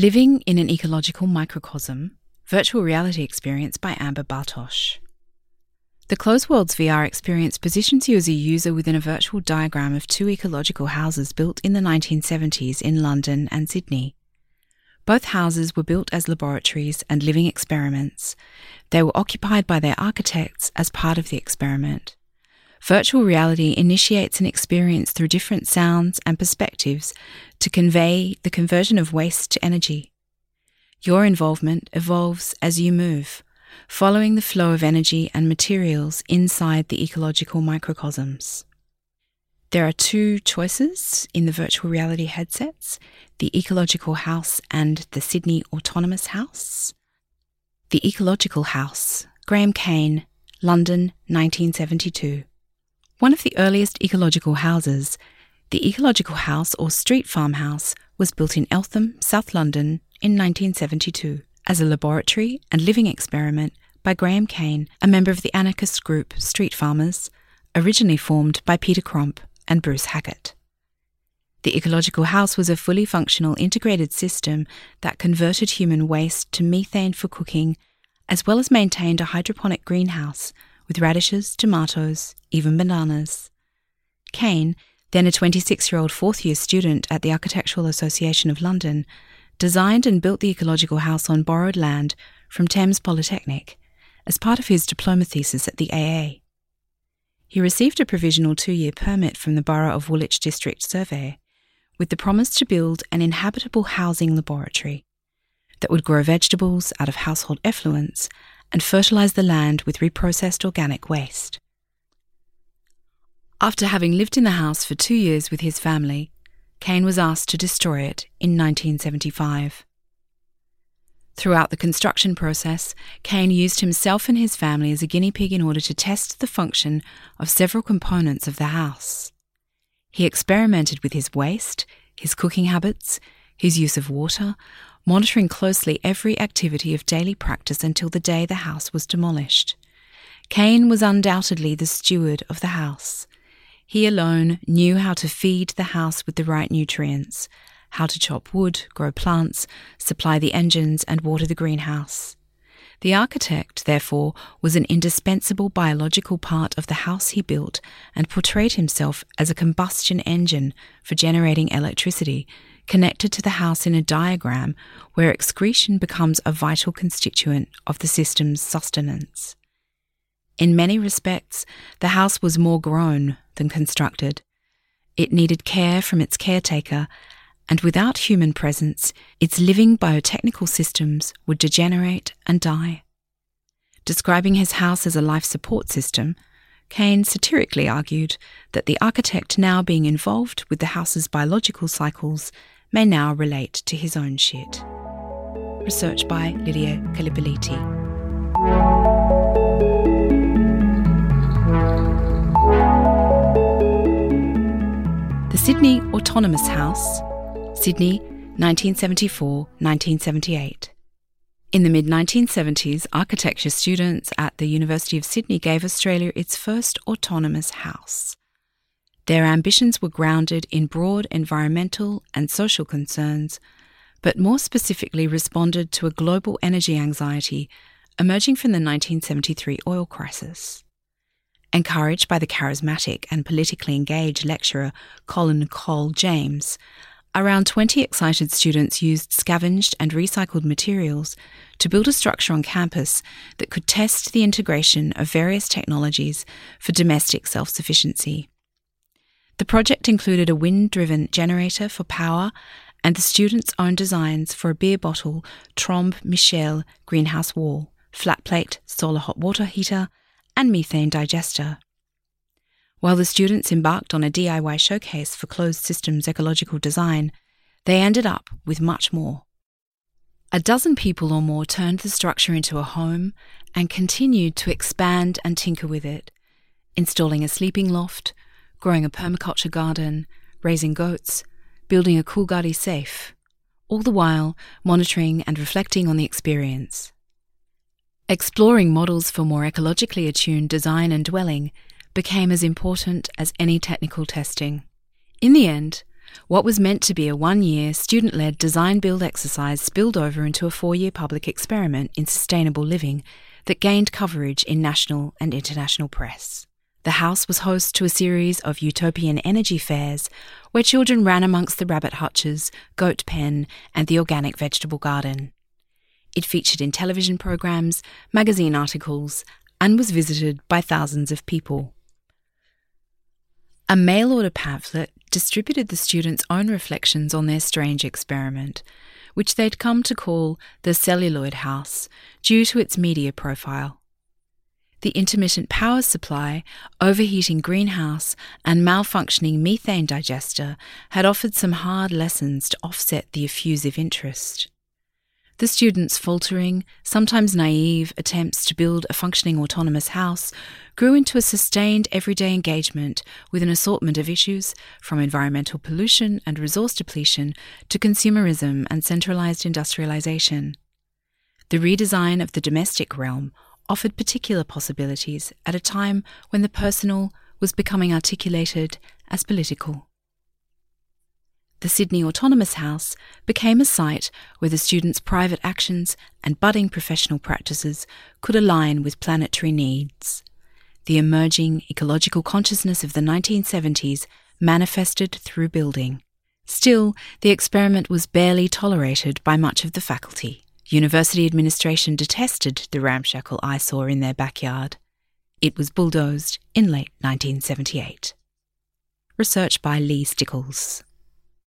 Living in an Ecological Microcosm Virtual Reality Experience by Amber Bartosh. The Closed Worlds VR experience positions you as a user within a virtual diagram of two ecological houses built in the 1970s in London and Sydney. Both houses were built as laboratories and living experiments. They were occupied by their architects as part of the experiment. Virtual reality initiates an experience through different sounds and perspectives to convey the conversion of waste to energy. Your involvement evolves as you move, following the flow of energy and materials inside the ecological microcosms. There are two choices in the virtual reality headsets the Ecological House and the Sydney Autonomous House. The Ecological House, Graham Caine, London, 1972. One of the earliest ecological houses, the Ecological House or Street Farmhouse, was built in Eltham, South London in 1972 as a laboratory and living experiment by Graham Caine, a member of the anarchist group Street Farmers, originally formed by Peter Crump and Bruce Hackett. The ecological house was a fully functional integrated system that converted human waste to methane for cooking, as well as maintained a hydroponic greenhouse with radishes, tomatoes, even bananas. Caine, then a 26 year old fourth year student at the Architectural Association of London, designed and built the ecological house on borrowed land from Thames Polytechnic as part of his diploma thesis at the AA. He received a provisional two year permit from the Borough of Woolwich District Survey with the promise to build an inhabitable housing laboratory that would grow vegetables out of household effluents and fertilise the land with reprocessed organic waste. After having lived in the house for two years with his family, Caine was asked to destroy it in 1975. Throughout the construction process, Caine used himself and his family as a guinea pig in order to test the function of several components of the house. He experimented with his waste, his cooking habits, his use of water, monitoring closely every activity of daily practice until the day the house was demolished. Caine was undoubtedly the steward of the house. He alone knew how to feed the house with the right nutrients, how to chop wood, grow plants, supply the engines, and water the greenhouse. The architect, therefore, was an indispensable biological part of the house he built and portrayed himself as a combustion engine for generating electricity connected to the house in a diagram where excretion becomes a vital constituent of the system's sustenance. In many respects, the house was more grown than constructed. It needed care from its caretaker, and without human presence, its living biotechnical systems would degenerate and die. Describing his house as a life support system, Caine satirically argued that the architect now being involved with the house's biological cycles may now relate to his own shit. Research by Lydia Kallipoliti. The Sydney Autonomous House, Sydney, 1974 1978. In the mid 1970s, architecture students at the University of Sydney gave Australia its first autonomous house. Their ambitions were grounded in broad environmental and social concerns, but more specifically responded to a global energy anxiety emerging from the 1973 oil crisis. Encouraged by the charismatic and politically engaged lecturer Colin Cole James, around 20 excited students used scavenged and recycled materials to build a structure on campus that could test the integration of various technologies for domestic self sufficiency. The project included a wind driven generator for power and the students' own designs for a beer bottle Trombe Michel greenhouse wall, flat plate solar hot water heater, and methane digester. While the students embarked on a DIY showcase for closed systems ecological design, they ended up with much more. A dozen people or more turned the structure into a home and continued to expand and tinker with it, installing a sleeping loft, growing a permaculture garden, raising goats, building a Coolgardie safe, all the while monitoring and reflecting on the experience. Exploring models for more ecologically attuned design and dwelling became as important as any technical testing. In the end, What was meant to be a one year, student led design build exercise spilled over into a four year public experiment in sustainable living that gained coverage in national and international press. The house was host to a series of utopian energy fairs where children ran amongst the rabbit hutches, goat pen, and the organic vegetable garden. It featured in television programs, magazine articles, and was visited by thousands of people. A mail order pamphlet distributed the students' own reflections on their strange experiment, which they'd come to call the celluloid house due to its media profile. The intermittent power supply, overheating greenhouse, and malfunctioning methane digester had offered some hard lessons to offset the effusive interest. The students' faltering, sometimes naive attempts to build a functioning autonomous house grew into a sustained everyday engagement with an assortment of issues, from environmental pollution and resource depletion to consumerism and centralized industrialization. The redesign of the domestic realm offered particular possibilities at a time when the personal was becoming articulated as political the Sydney Autonomous House became a site where the students' private actions and budding professional practices could align with planetary needs. The emerging ecological consciousness of the 1970s manifested through building. Still, the experiment was barely tolerated by much of the faculty. University administration detested the ramshackle eyesore in their backyard. It was bulldozed in late 1978. Research by Lee Stickells.